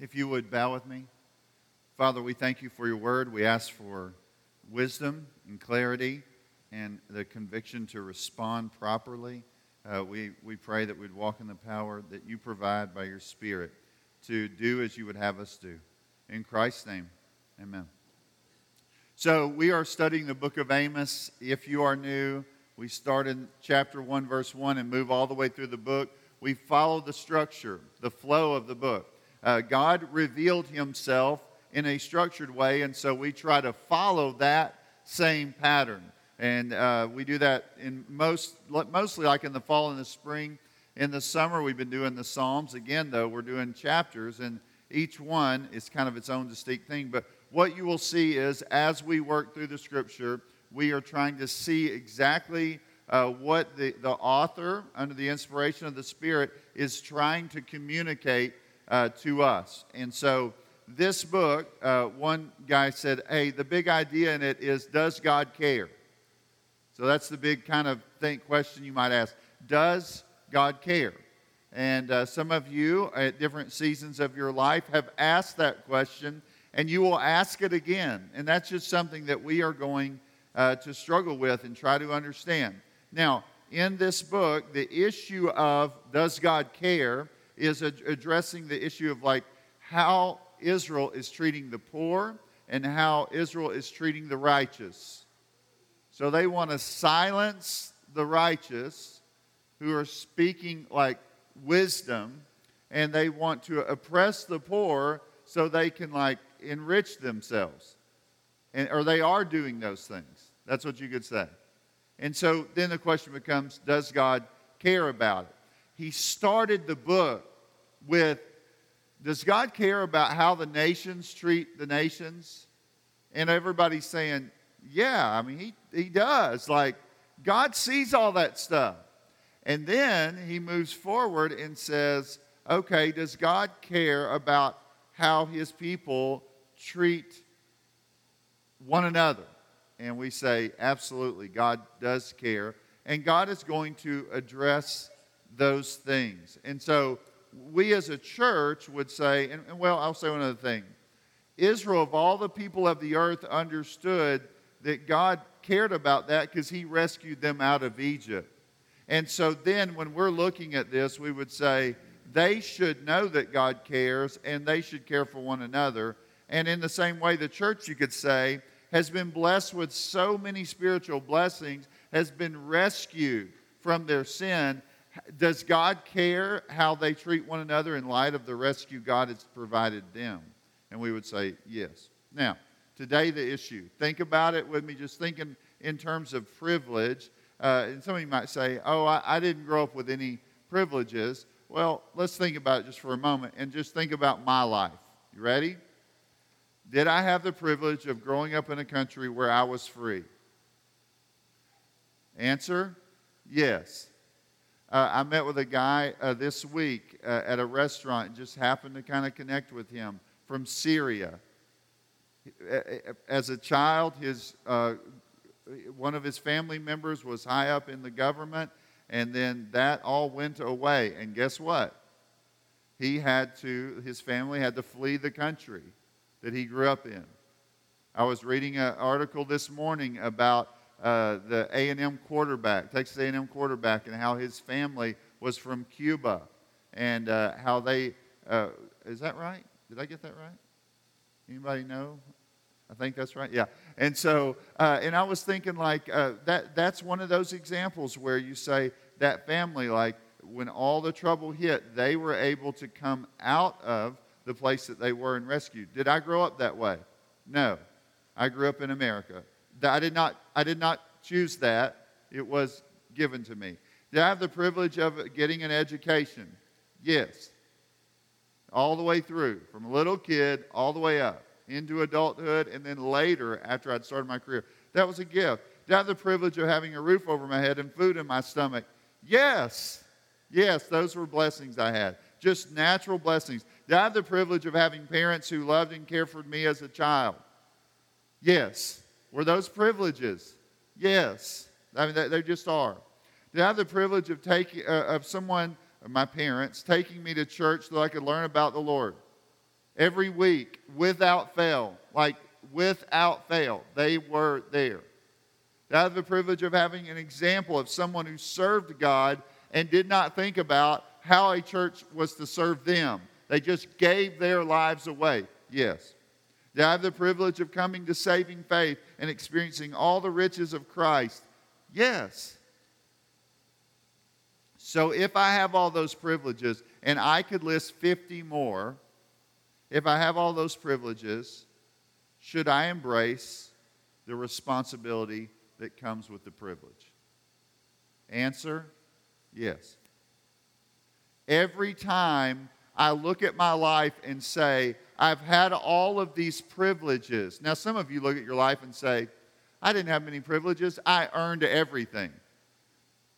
If you would bow with me. Father, we thank you for your word. We ask for wisdom and clarity and the conviction to respond properly. Uh, we, we pray that we'd walk in the power that you provide by your Spirit to do as you would have us do. In Christ's name, amen. So, we are studying the book of Amos. If you are new, we start in chapter 1, verse 1, and move all the way through the book. We follow the structure, the flow of the book. Uh, God revealed himself in a structured way, and so we try to follow that same pattern. And uh, we do that in most, mostly like in the fall and the spring. In the summer, we've been doing the Psalms. Again, though, we're doing chapters, and each one is kind of its own distinct thing. But what you will see is as we work through the scripture, we are trying to see exactly uh, what the, the author, under the inspiration of the Spirit, is trying to communicate uh, to us. And so, this book, uh, one guy said, Hey, the big idea in it is Does God care? So, that's the big kind of think question you might ask Does God care? And uh, some of you at different seasons of your life have asked that question, and you will ask it again. And that's just something that we are going uh, to struggle with and try to understand. Now, in this book, the issue of does God care is addressing the issue of like how Israel is treating the poor and how Israel is treating the righteous. So they want to silence the righteous who are speaking like wisdom, and they want to oppress the poor so they can like enrich themselves. And, or they are doing those things. That's what you could say. And so then the question becomes does God care about it? He started the book with Does God care about how the nations treat the nations? And everybody's saying, Yeah, I mean, he, he does. Like, God sees all that stuff. And then he moves forward and says, Okay, does God care about how his people treat one another? And we say, Absolutely, God does care. And God is going to address those things. And so we as a church would say, and, and, well, I'll say one other thing. Israel, of all the people of the earth, understood that God cared about that because he rescued them out of Egypt. And so then when we're looking at this, we would say they should know that God cares and they should care for one another. And in the same way, the church, you could say, has been blessed with so many spiritual blessings, has been rescued from their sin does God care how they treat one another in light of the rescue God has provided them? And we would say yes. Now, today the issue. Think about it with me, just thinking in terms of privilege. Uh, and some of you might say, oh, I, I didn't grow up with any privileges. Well, let's think about it just for a moment and just think about my life. You ready? Did I have the privilege of growing up in a country where I was free? Answer yes. Uh, I met with a guy uh, this week uh, at a restaurant, just happened to kind of connect with him from Syria. As a child, his, uh, one of his family members was high up in the government, and then that all went away. And guess what? He had to, his family had to flee the country that he grew up in. I was reading an article this morning about uh, the A&M quarterback, Texas A&M quarterback, and how his family was from Cuba, and uh, how they uh, is that right? Did I get that right? Anybody know? I think that's right. Yeah. And so, uh, and I was thinking like uh, that. That's one of those examples where you say that family, like when all the trouble hit, they were able to come out of the place that they were and rescue. Did I grow up that way? No. I grew up in America. I did not, I did not choose that. It was given to me. Did I have the privilege of getting an education? Yes. All the way through, from a little kid all the way up into adulthood, and then later after I'd started my career. That was a gift. Did I have the privilege of having a roof over my head and food in my stomach? Yes. Yes, those were blessings I had. Just natural blessings. Did I have the privilege of having parents who loved and cared for me as a child? Yes. Were those privileges? Yes. I mean, they, just are. Did I have the privilege of taking uh, of someone, my parents, taking me to church so I could learn about the Lord? every week without fail, like without fail. They were there. Did I have the privilege of having an example of someone who served God and did not think about how a church was to serve them. They just gave their lives away. Yes. They have the privilege of coming to saving faith and experiencing all the riches of Christ. Yes. So if I have all those privileges, and I could list 50 more, if I have all those privileges, should I embrace the responsibility that comes with the privilege? Answer yes. Every time I look at my life and say, I've had all of these privileges. Now, some of you look at your life and say, I didn't have many privileges. I earned everything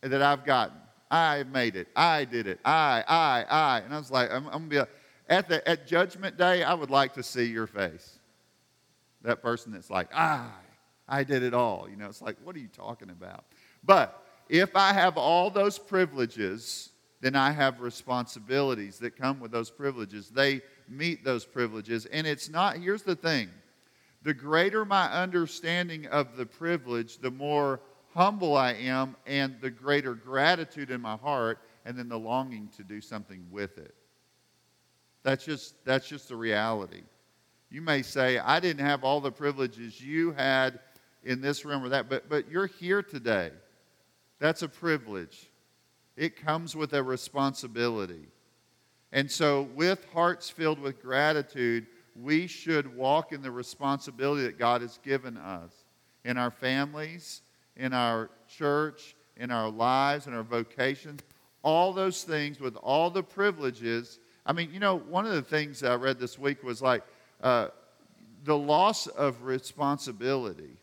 that I've gotten. I made it. I did it. I, I, I. And I was like, I'm, I'm going to be a, at, the, at Judgment Day, I would like to see your face. That person that's like, I, I did it all. You know, it's like, what are you talking about? But if I have all those privileges, then I have responsibilities that come with those privileges. They meet those privileges. And it's not, here's the thing the greater my understanding of the privilege, the more humble I am, and the greater gratitude in my heart, and then the longing to do something with it. That's just, that's just the reality. You may say, I didn't have all the privileges you had in this room or that, but, but you're here today. That's a privilege. It comes with a responsibility. And so, with hearts filled with gratitude, we should walk in the responsibility that God has given us in our families, in our church, in our lives, in our vocations, all those things with all the privileges. I mean, you know, one of the things I read this week was like uh, the loss of responsibility,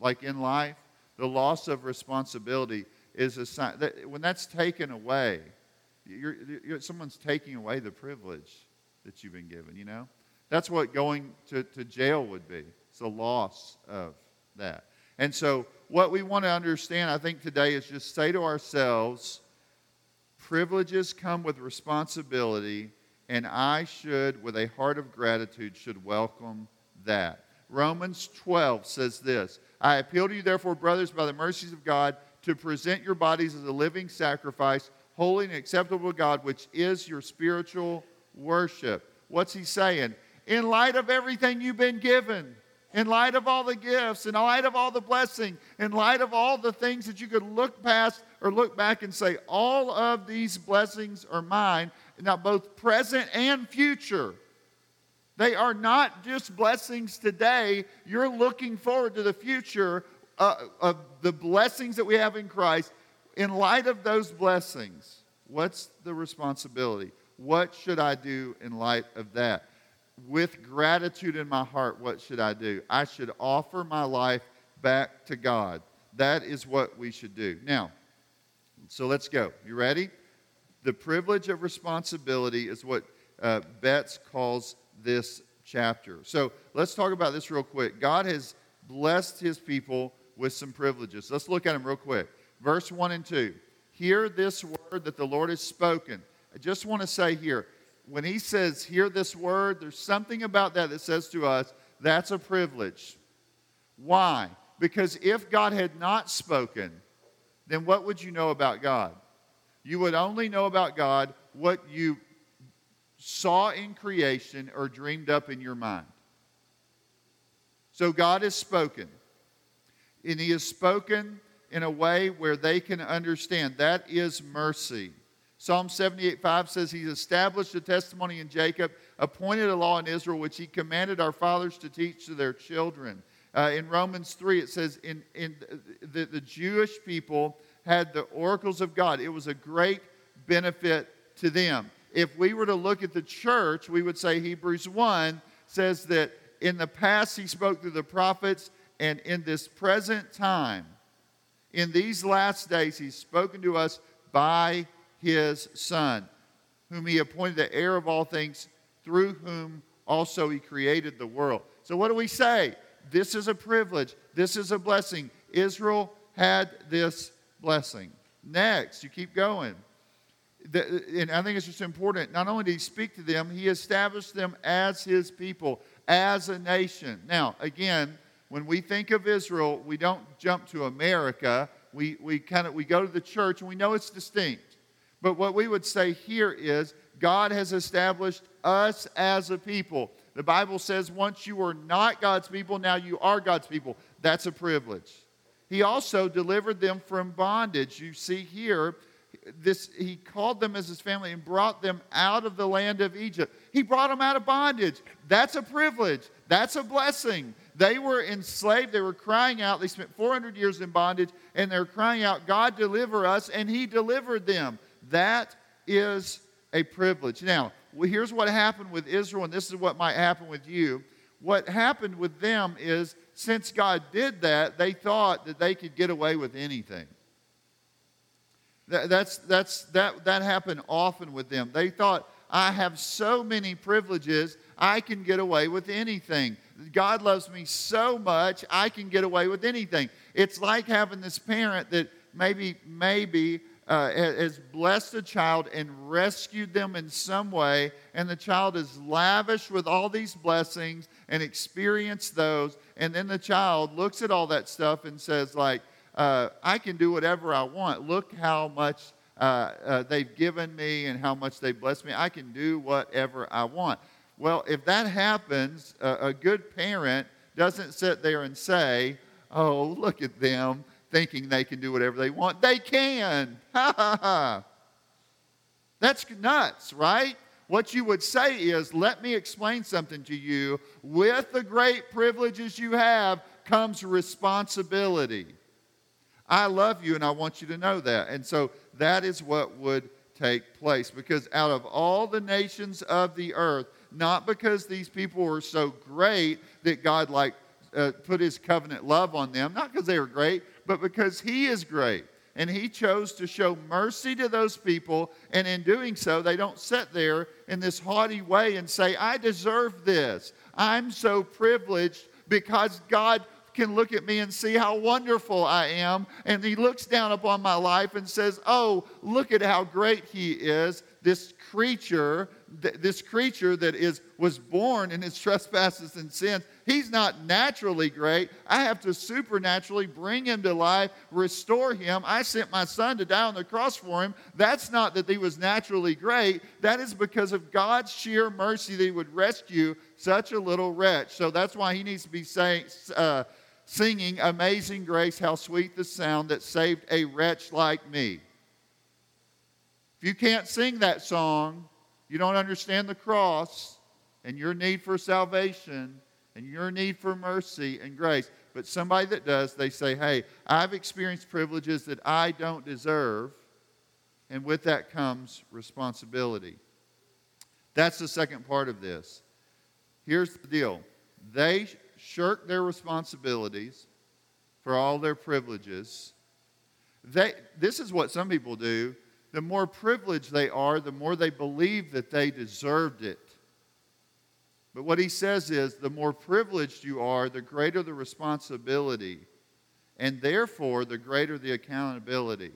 like in life, the loss of responsibility is a sign that when that's taken away, you're, you're, someone's taking away the privilege that you've been given, you know? That's what going to, to jail would be. It's a loss of that. And so, what we want to understand, I think, today is just say to ourselves privileges come with responsibility, and I should, with a heart of gratitude, should welcome that. Romans 12 says this I appeal to you, therefore, brothers, by the mercies of God, to present your bodies as a living sacrifice, holy and acceptable to God, which is your spiritual worship. What's he saying? In light of everything you've been given, in light of all the gifts, in light of all the blessing, in light of all the things that you could look past or look back and say, all of these blessings are mine, now both present and future. They are not just blessings today. You're looking forward to the future uh, of the blessings that we have in Christ. In light of those blessings, what's the responsibility? What should I do in light of that? with gratitude in my heart, what should I do? I should offer my life back to God. That is what we should do. Now, so let's go. You ready? The privilege of responsibility is what uh, Betts calls this chapter. So let's talk about this real quick. God has blessed his people with some privileges. Let's look at them real quick. Verse 1 and 2. Hear this word that the Lord has spoken. I just want to say here when he says, Hear this word, there's something about that that says to us, that's a privilege. Why? Because if God had not spoken, then what would you know about God? You would only know about God what you saw in creation or dreamed up in your mind. So God has spoken. And He has spoken in a way where they can understand. That is mercy. Psalm 78 5 says, He's established a testimony in Jacob, appointed a law in Israel, which He commanded our fathers to teach to their children. Uh, in Romans 3, it says, in, in the, the Jewish people had the oracles of God. It was a great benefit to them. If we were to look at the church, we would say Hebrews 1 says that in the past he spoke through the prophets, and in this present time, in these last days, he's spoken to us by his Son, whom he appointed the heir of all things, through whom also he created the world. So, what do we say? This is a privilege. This is a blessing. Israel had this blessing. Next, you keep going. and I think it's just important. Not only did he speak to them, he established them as his people, as a nation. Now, again, when we think of Israel, we don't jump to America. We, we kind of we go to the church and we know it's distinct. But what we would say here is God has established us as a people. The Bible says once you were not God's people, now you are God's people. That's a privilege. He also delivered them from bondage. You see here, this he called them as his family and brought them out of the land of Egypt. He brought them out of bondage. That's a privilege. That's a blessing. They were enslaved. They were crying out. They spent 400 years in bondage and they're crying out, God, deliver us. And he delivered them. That is a privilege. Now, here's what happened with Israel, and this is what might happen with you. What happened with them is since God did that, they thought that they could get away with anything. That, that's, that's, that, that happened often with them. They thought, I have so many privileges, I can get away with anything. God loves me so much, I can get away with anything. It's like having this parent that maybe, maybe uh, has blessed a child and rescued them in some way, and the child is lavish with all these blessings and experienced those, and then the child looks at all that stuff and says, like, uh, I can do whatever I want. Look how much uh, uh they've given me and how much they've blessed me. I can do whatever I want. Well, if that happens, a good parent doesn't sit there and say, Oh, look at them thinking they can do whatever they want. They can. Ha ha ha. That's nuts, right? What you would say is, let me explain something to you. With the great privileges you have comes responsibility. I love you and I want you to know that. And so that is what would take place because out of all the nations of the earth, not because these people were so great that God like uh, put his covenant love on them, not because they were great, but because He is great. And He chose to show mercy to those people. And in doing so, they don't sit there in this haughty way and say, I deserve this. I'm so privileged because God can look at me and see how wonderful I am. And He looks down upon my life and says, Oh, look at how great He is. This creature, this creature that is was born in his trespasses and sins He's not naturally great. I have to supernaturally bring him to life, restore him. I sent my son to die on the cross for him. That's not that he was naturally great. That is because of God's sheer mercy that he would rescue such a little wretch. So that's why he needs to be saying, uh, singing, Amazing Grace, how sweet the sound that saved a wretch like me. If you can't sing that song, you don't understand the cross and your need for salvation and your need for mercy and grace. But somebody that does, they say, hey, I've experienced privileges that I don't deserve, and with that comes responsibility. That's the second part of this. Here's the deal they shirk their responsibilities for all their privileges. They, this is what some people do. The more privileged they are, the more they believe that they deserved it. But what he says is the more privileged you are, the greater the responsibility, and therefore the greater the accountability.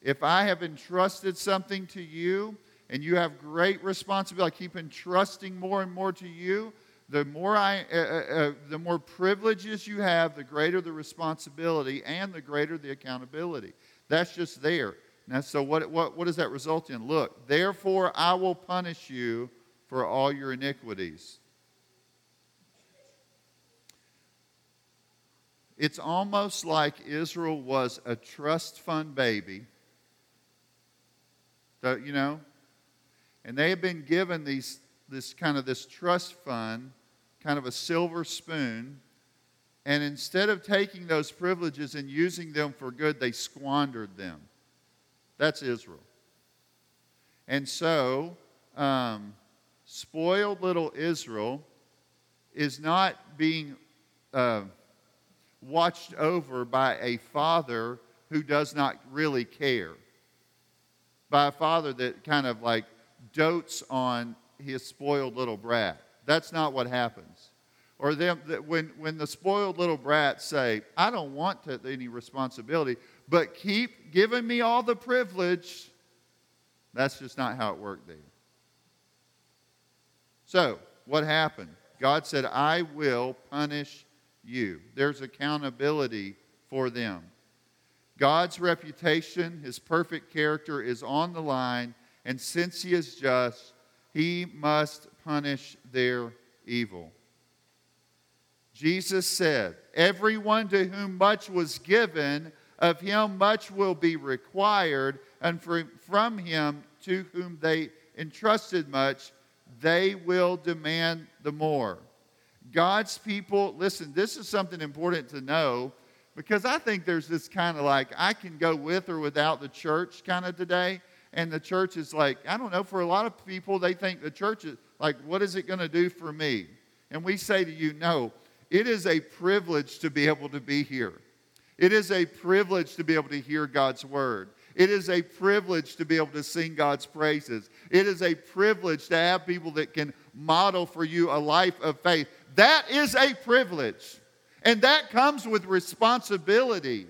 If I have entrusted something to you and you have great responsibility, I keep entrusting more and more to you, the more, I, uh, uh, uh, the more privileges you have, the greater the responsibility and the greater the accountability. That's just there. Now, so what, what, what does that result in? Look, therefore I will punish you for all your iniquities. It's almost like Israel was a trust fund baby. You know, and they had been given these, this kind of this trust fund, kind of a silver spoon. And instead of taking those privileges and using them for good, they squandered them. That's Israel. And so, um, spoiled little Israel is not being uh, watched over by a father who does not really care, by a father that kind of like dotes on his spoiled little brat. That's not what happens. Or them, when, when the spoiled little brats say, I don't want to, any responsibility, but keep giving me all the privilege That's just not how it worked there. So, what happened? God said, I will punish you. There's accountability for them. God's reputation, his perfect character is on the line, and since he is just, he must punish their evil. Jesus said, Everyone to whom much was given, of him much will be required, and from him to whom they entrusted much, they will demand the more. God's people, listen, this is something important to know because I think there's this kind of like, I can go with or without the church kind of today. And the church is like, I don't know, for a lot of people, they think the church is like, what is it going to do for me? And we say to you, no, it is a privilege to be able to be here. It is a privilege to be able to hear God's word. It is a privilege to be able to sing God's praises. It is a privilege to have people that can model for you a life of faith. That is a privilege. And that comes with responsibility.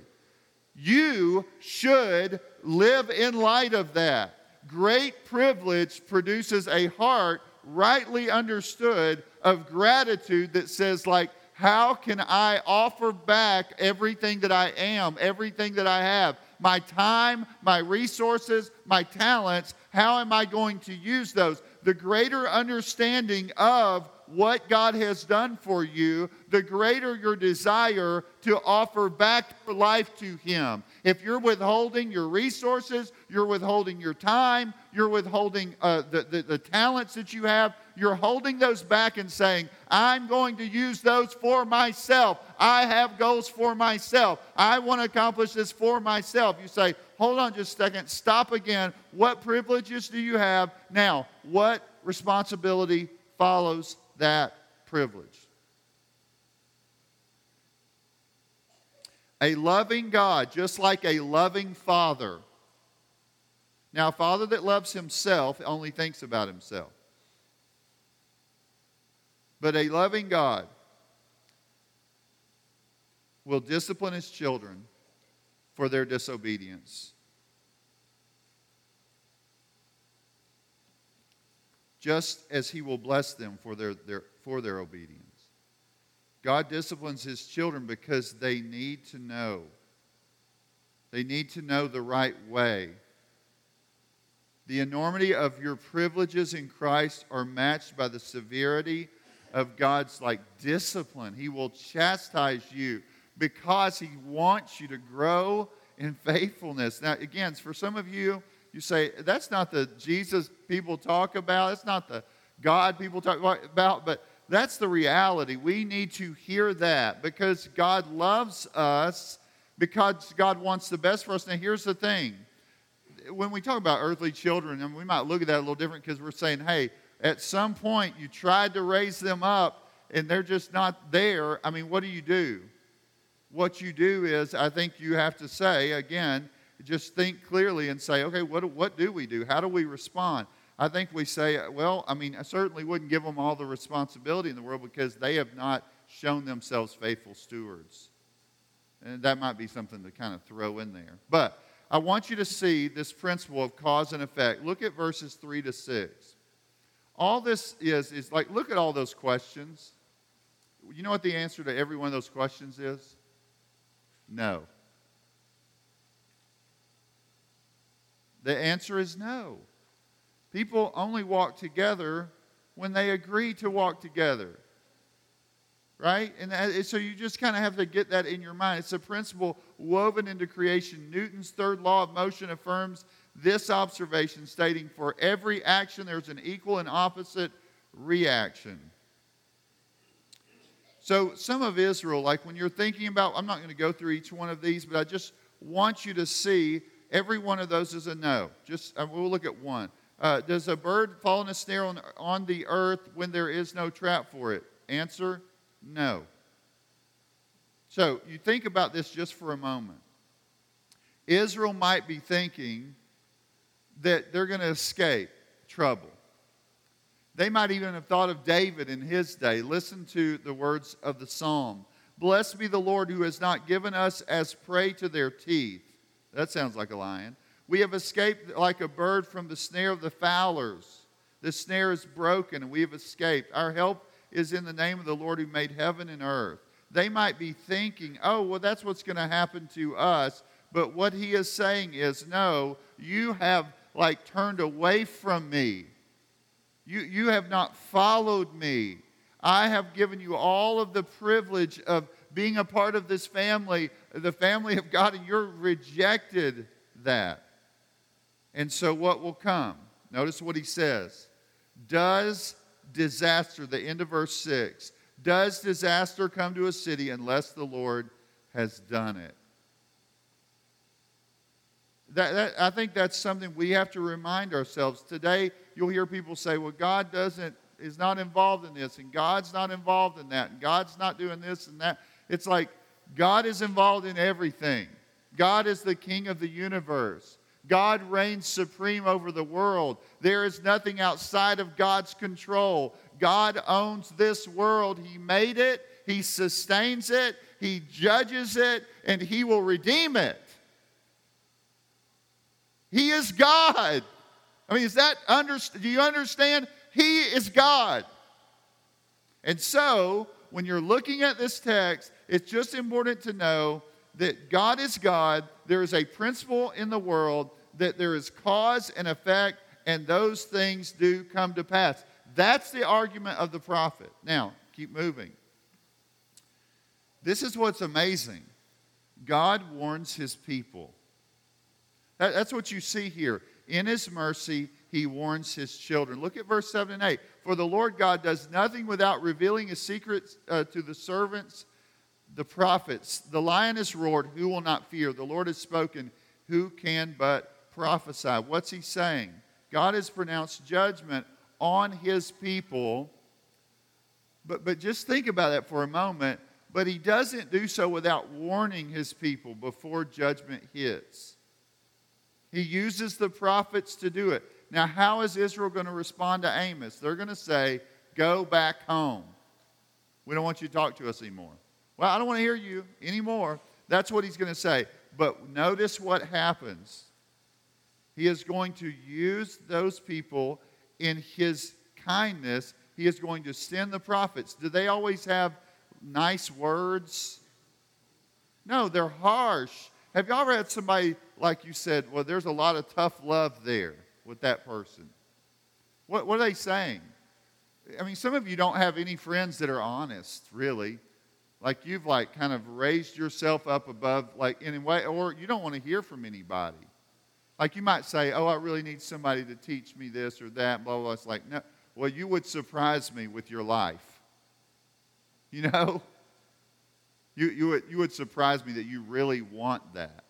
You should live in light of that. Great privilege produces a heart rightly understood of gratitude that says, like, how can I offer back everything that I am, everything that I have? My time, my resources, my talents, how am I going to use those? The greater understanding of what God has done for you, the greater your desire to offer back your life to Him. If you're withholding your resources, you're withholding your time, you're withholding uh, the, the, the talents that you have, you're holding those back and saying, I'm going to use those for myself. I have goals for myself. I want to accomplish this for myself. You say, hold on just a second, stop again. What privileges do you have? Now, what responsibility follows that privilege? A loving God, just like a loving father. Now, a father that loves himself only thinks about himself. But a loving God will discipline his children for their disobedience. Just as he will bless them for their, their, for their obedience. God disciplines his children because they need to know. They need to know the right way. The enormity of your privileges in Christ are matched by the severity of God's like discipline. He will chastise you because he wants you to grow in faithfulness. Now, again, for some of you, you say, that's not the Jesus people talk about. That's not the God people talk about, but that's the reality. We need to hear that because God loves us, because God wants the best for us. Now, here's the thing. When we talk about earthly children, and we might look at that a little different because we're saying, hey, at some point you tried to raise them up and they're just not there, I mean, what do you do? What you do is, I think you have to say, again, just think clearly and say, okay, what, what do we do? How do we respond? I think we say, well, I mean, I certainly wouldn't give them all the responsibility in the world because they have not shown themselves faithful stewards. And that might be something to kind of throw in there. But I want you to see this principle of cause and effect. Look at verses 3 to 6 all this is, is like, look at all those questions. You know what the answer to every one of those questions is? No. The answer is no. People only walk together when they agree to walk together. Right? And so you just kind of have to get that in your mind. It's a principle woven into creation. Newton's third law of motion affirms this observation, stating for every action there's an equal and opposite reaction. So, some of Israel, like when you're thinking about, I'm not going to go through each one of these, but I just want you to see every one of those is a no. Just uh, we'll look at one. Uh, does a bird fall in a snare on, on the earth when there is no trap for it? Answer no. So, you think about this just for a moment. Israel might be thinking, that they're going to escape trouble. They might even have thought of David in his day. Listen to the words of the psalm Blessed be the Lord who has not given us as prey to their teeth. That sounds like a lion. We have escaped like a bird from the snare of the fowlers. The snare is broken and we have escaped. Our help is in the name of the Lord who made heaven and earth. They might be thinking, oh, well, that's what's going to happen to us. But what he is saying is, no, you have like turned away from me. You, you have not followed me. I have given you all of the privilege of being a part of this family, the family of God, and you're rejected that. And so, what will come? Notice what he says. Does disaster, the end of verse 6, does disaster come to a city unless the Lord has done it? That, that, I think that's something we have to remind ourselves. Today, you'll hear people say, well, God doesn't, is not involved in this, and God's not involved in that, and God's not doing this and that. It's like God is involved in everything. God is the king of the universe. God reigns supreme over the world. There is nothing outside of God's control. God owns this world. He made it, He sustains it, He judges it, and He will redeem it. He is God. I mean, is that under, do you understand? He is God. And so, when you're looking at this text, it's just important to know that God is God. There is a principle in the world that there is cause and effect, and those things do come to pass. That's the argument of the prophet. Now, keep moving. This is what's amazing God warns his people. That, that's what you see here. In his mercy, he warns his children. Look at verse 7 and 8. For the Lord God does nothing without revealing his secrets uh, to the servants, the prophets. The lion has roared, who will not fear? The Lord has spoken, who can but prophesy? What's he saying? God has pronounced judgment on his people. But, but just think about that for a moment. But he doesn't do so without warning his people before judgment hits. He uses the prophets to do it. Now, how is Israel going to respond to Amos? They're going to say, Go back home. We don't want you to talk to us anymore. Well, I don't want to hear you anymore. That's what he's going to say. But notice what happens. He is going to use those people in his kindness. He is going to send the prophets. Do they always have nice words? No, they're harsh. Have y'all ever had somebody, like you said, well, there's a lot of tough love there with that person? What, what are they saying? I mean, some of you don't have any friends that are honest, really. Like you've like kind of raised yourself up above, like in a way, or you don't want to hear from anybody. Like you might say, "Oh, I really need somebody to teach me this or that." Blah blah. blah. It's like, no. Well, you would surprise me with your life. You know. You, you, would, you would surprise me that you really want that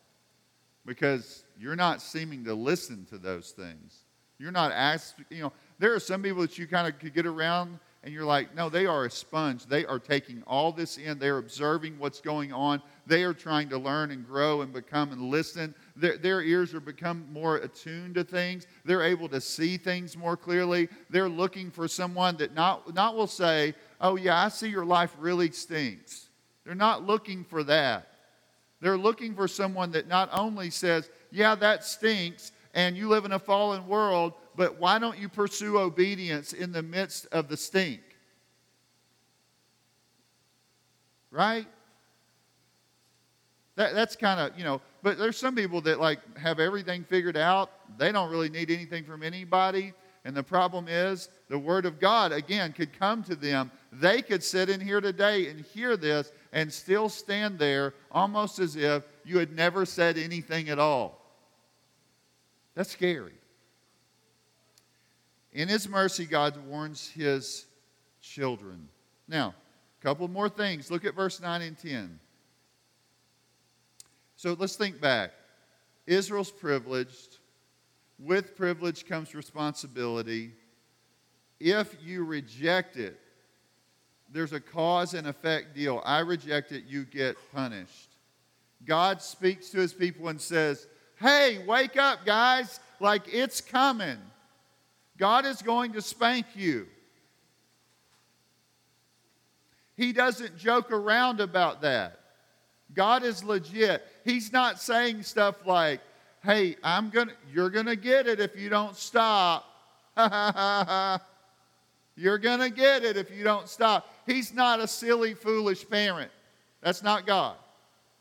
because you're not seeming to listen to those things. You're not asking, you know, there are some people that you kind of could get around and you're like, no, they are a sponge. They are taking all this in. They're observing what's going on. They are trying to learn and grow and become and listen. Their, their ears are become more attuned to things. They're able to see things more clearly. They're looking for someone that not, not will say, oh, yeah, I see your life really stinks they're not looking for that. They're looking for someone that not only says, Yeah, that stinks, and you live in a fallen world, but why don't you pursue obedience in the midst of the stink? Right? That, that's kind of, you know, but there's some people that like have everything figured out. They don't really need anything from anybody. And the problem is, the Word of God, again, could come to them. They could sit in here today and hear this and still stand there almost as if you had never said anything at all. That's scary. In His mercy, God warns His children. Now, a couple more things. Look at verse 9 and 10. So let's think back. Israel's privileged. With privilege comes responsibility. If you reject it, there's a cause and effect deal. I reject it, you get punished. God speaks to his people and says, Hey, wake up, guys, like it's coming. God is going to spank you. He doesn't joke around about that. God is legit. He's not saying stuff like, hey, I'm gonna, you're going to get it if you don't stop. you're going to get it if you don't stop. He's not a silly, foolish parent. That's not God.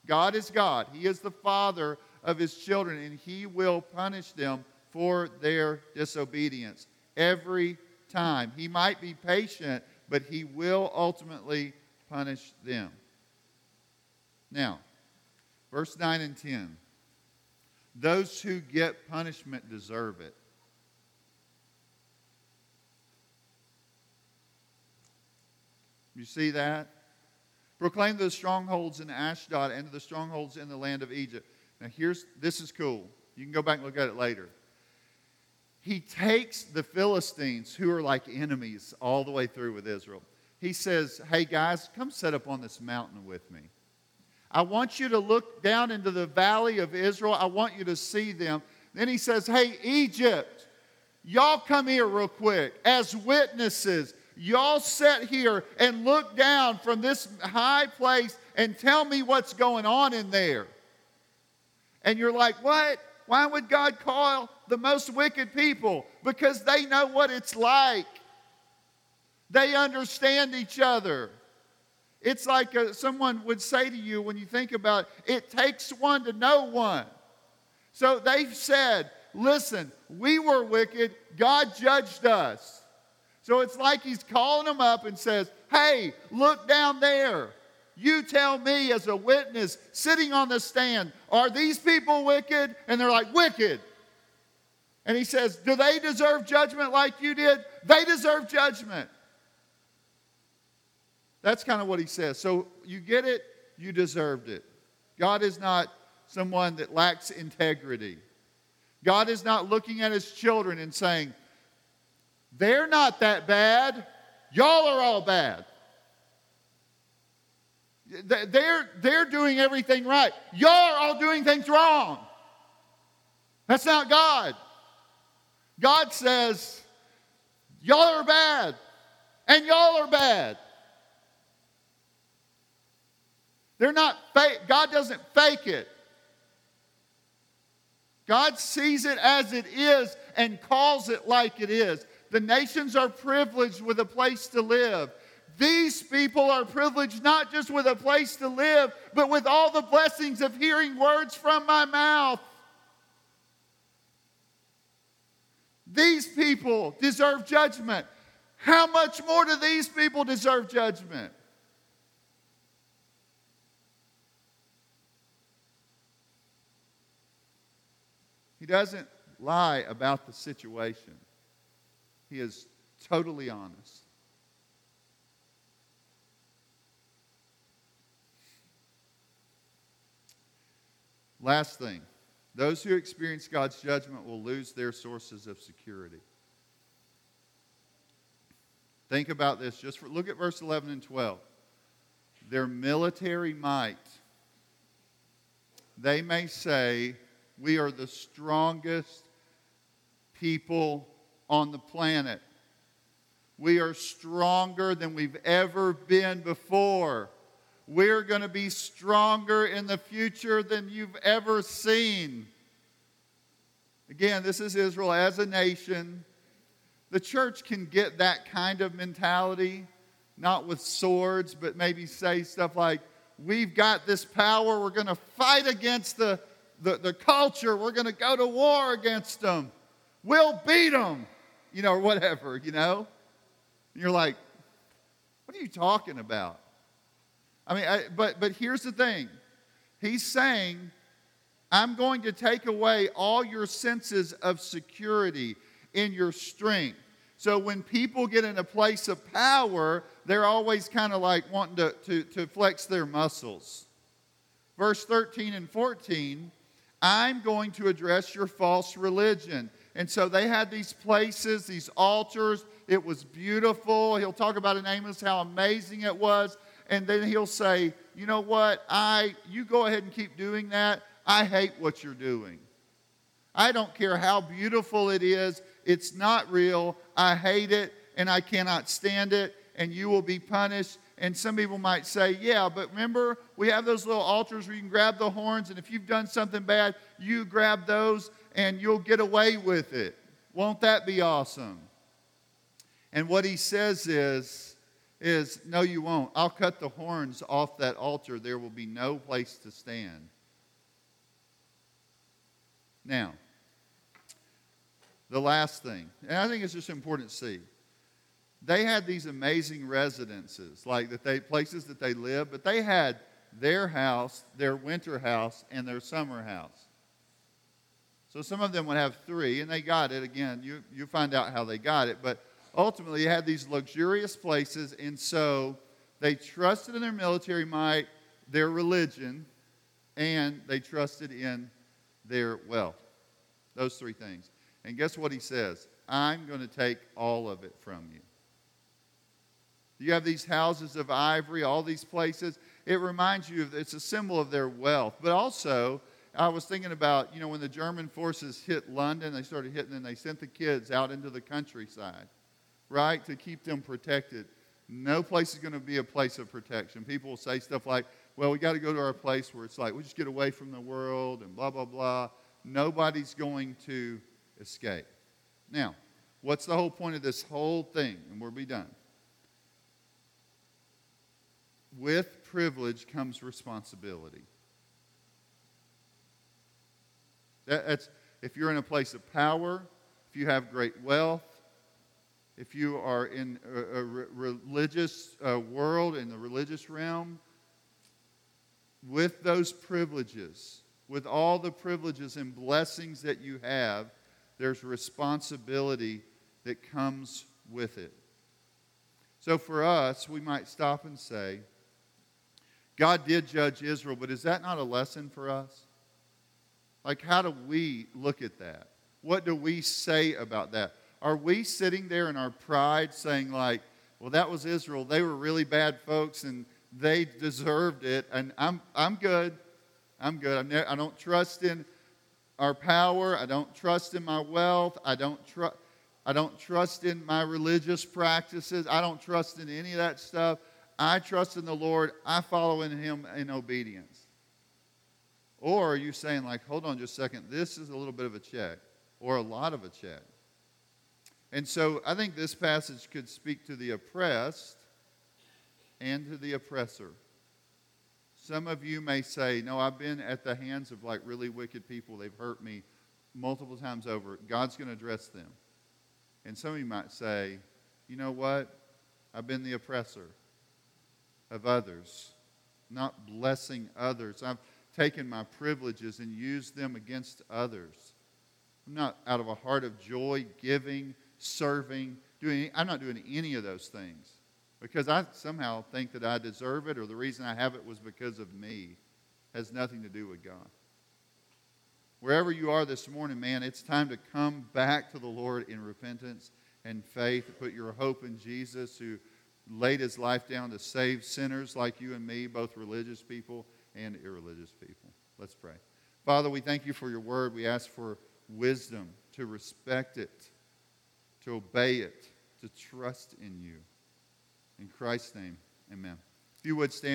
God is God. He is the father of his children, and he will punish them for their disobedience every time. He might be patient, but he will ultimately punish them. Now, verse 9 and 10. Those who get punishment deserve it. You see that? Proclaim the strongholds in Ashdod and the strongholds in the land of Egypt. Now, here's this is cool. You can go back and look at it later. He takes the Philistines, who are like enemies all the way through with Israel. He says, Hey guys, come set up on this mountain with me. I want you to look down into the valley of Israel. I want you to see them. Then he says, Hey, Egypt, y'all come here real quick as witnesses. Y'all sit here and look down from this high place and tell me what's going on in there. And you're like, What? Why would God call the most wicked people? Because they know what it's like. They understand each other. It's like a, uh, someone would say to you when you think about it, it takes one to know one. So they've said, listen, we were wicked, God judged us. So it's like he's calling them up and says, hey, look down there. You tell me as a witness sitting on the stand, are these people wicked? And they're like, wicked. And he says, do they deserve judgment like you did? They deserve judgment. That's kind of what he says. So you get it, you deserved it. God is not someone that lacks integrity. God is not looking at his children and saying, they're not that bad. Y'all are all bad. They're, they're doing everything right. Y'all are all doing things wrong. That's not God. God says, y'all are bad, and y'all are bad. They're not fake. God doesn't fake it. God sees it as it is and calls it like it is. The nations are privileged with a place to live. These people are privileged not just with a place to live, but with all the blessings of hearing words from my mouth. These people deserve judgment. How much more do these people deserve judgment? He doesn't lie about the situation, he is totally honest. Last thing those who experience God's judgment will lose their sources of security. Think about this. Just for, look at verse 11 and 12. Their military might. They may say, we are the strongest people on the planet. We are stronger than we've ever been before. We're going to be stronger in the future than you've ever seen. Again, this is Israel as a nation. The church can get that kind of mentality, not with swords, but maybe say stuff like, We've got this power, we're going to fight against the the, the culture. We're going to go to war against them. We'll beat them, you know, or whatever, you know. And you're like, what are you talking about? I mean, I, but, but here's the thing He's saying, I'm going to take away all your senses of security in your strength. So when people get in a place of power, they're always kind of like wanting to, to, to flex their muscles. Verse 13 and 14 I'm going to address your false religion. And so they had these places, these altars. It was beautiful. He'll talk about in Amos how amazing it was. And then he'll say, you know what? I you go ahead and keep doing that. I hate what you're doing. I don't care how beautiful it is. It's not real. I hate it and I cannot stand it. And you will be punished. And some people might say, yeah, but remember, we have those little altars where you can grab the horns, and if you've done something bad, you grab those and you'll get away with it. Won't that be awesome? And what he says is, is no, you won't. I'll cut the horns off that altar. There will be no place to stand. Now, the last thing, and I think it's just important to see. They had these amazing residences, like that they places that they lived, but they had their house, their winter house, and their summer house. So some of them would have three, and they got it. Again, you, you find out how they got it. But ultimately, they had these luxurious places, and so they trusted in their military might, their religion, and they trusted in their wealth. Those three things. And guess what he says? I'm going to take all of it from you. You have these houses of ivory, all these places. It reminds you of, it's a symbol of their wealth. But also, I was thinking about, you know, when the German forces hit London, they started hitting and they sent the kids out into the countryside, right, to keep them protected. No place is going to be a place of protection. People will say stuff like, well, we got to go to our place where it's like, we just get away from the world and blah, blah, blah. Nobody's going to escape. Now, what's the whole point of this whole thing? And we'll be done. With privilege comes responsibility. That's if you're in a place of power, if you have great wealth, if you are in a, a religious uh, world, in the religious realm, with those privileges, with all the privileges and blessings that you have, there's responsibility that comes with it. So for us, we might stop and say, God did judge Israel, but is that not a lesson for us? Like, how do we look at that? What do we say about that? Are we sitting there in our pride saying, like, well, that was Israel. They were really bad folks and they deserved it, and I'm, I'm good. I'm good. I'm ne- I don't trust in our power. I don't trust in my wealth. I don't, tr- I don't trust in my religious practices. I don't trust in any of that stuff. I trust in the Lord. I follow in Him in obedience. Or are you saying, like, hold on just a second, this is a little bit of a check or a lot of a check? And so I think this passage could speak to the oppressed and to the oppressor. Some of you may say, No, I've been at the hands of like really wicked people. They've hurt me multiple times over. God's going to address them. And some of you might say, You know what? I've been the oppressor of others, not blessing others. I've taken my privileges and used them against others. I'm not out of a heart of joy, giving, serving, doing. I'm not doing any of those things because I somehow think that I deserve it, or the reason I have it was because of me. It has nothing to do with God. Wherever you are this morning, man, it's time to come back to the Lord in repentance and faith. Put your hope in Jesus, who laid his life down to save sinners like you and me, both religious people and irreligious people. Let's pray. Father, we thank you for your word. We ask for wisdom to respect it, to obey it, to trust in you. In Christ's name, amen. If you would stand.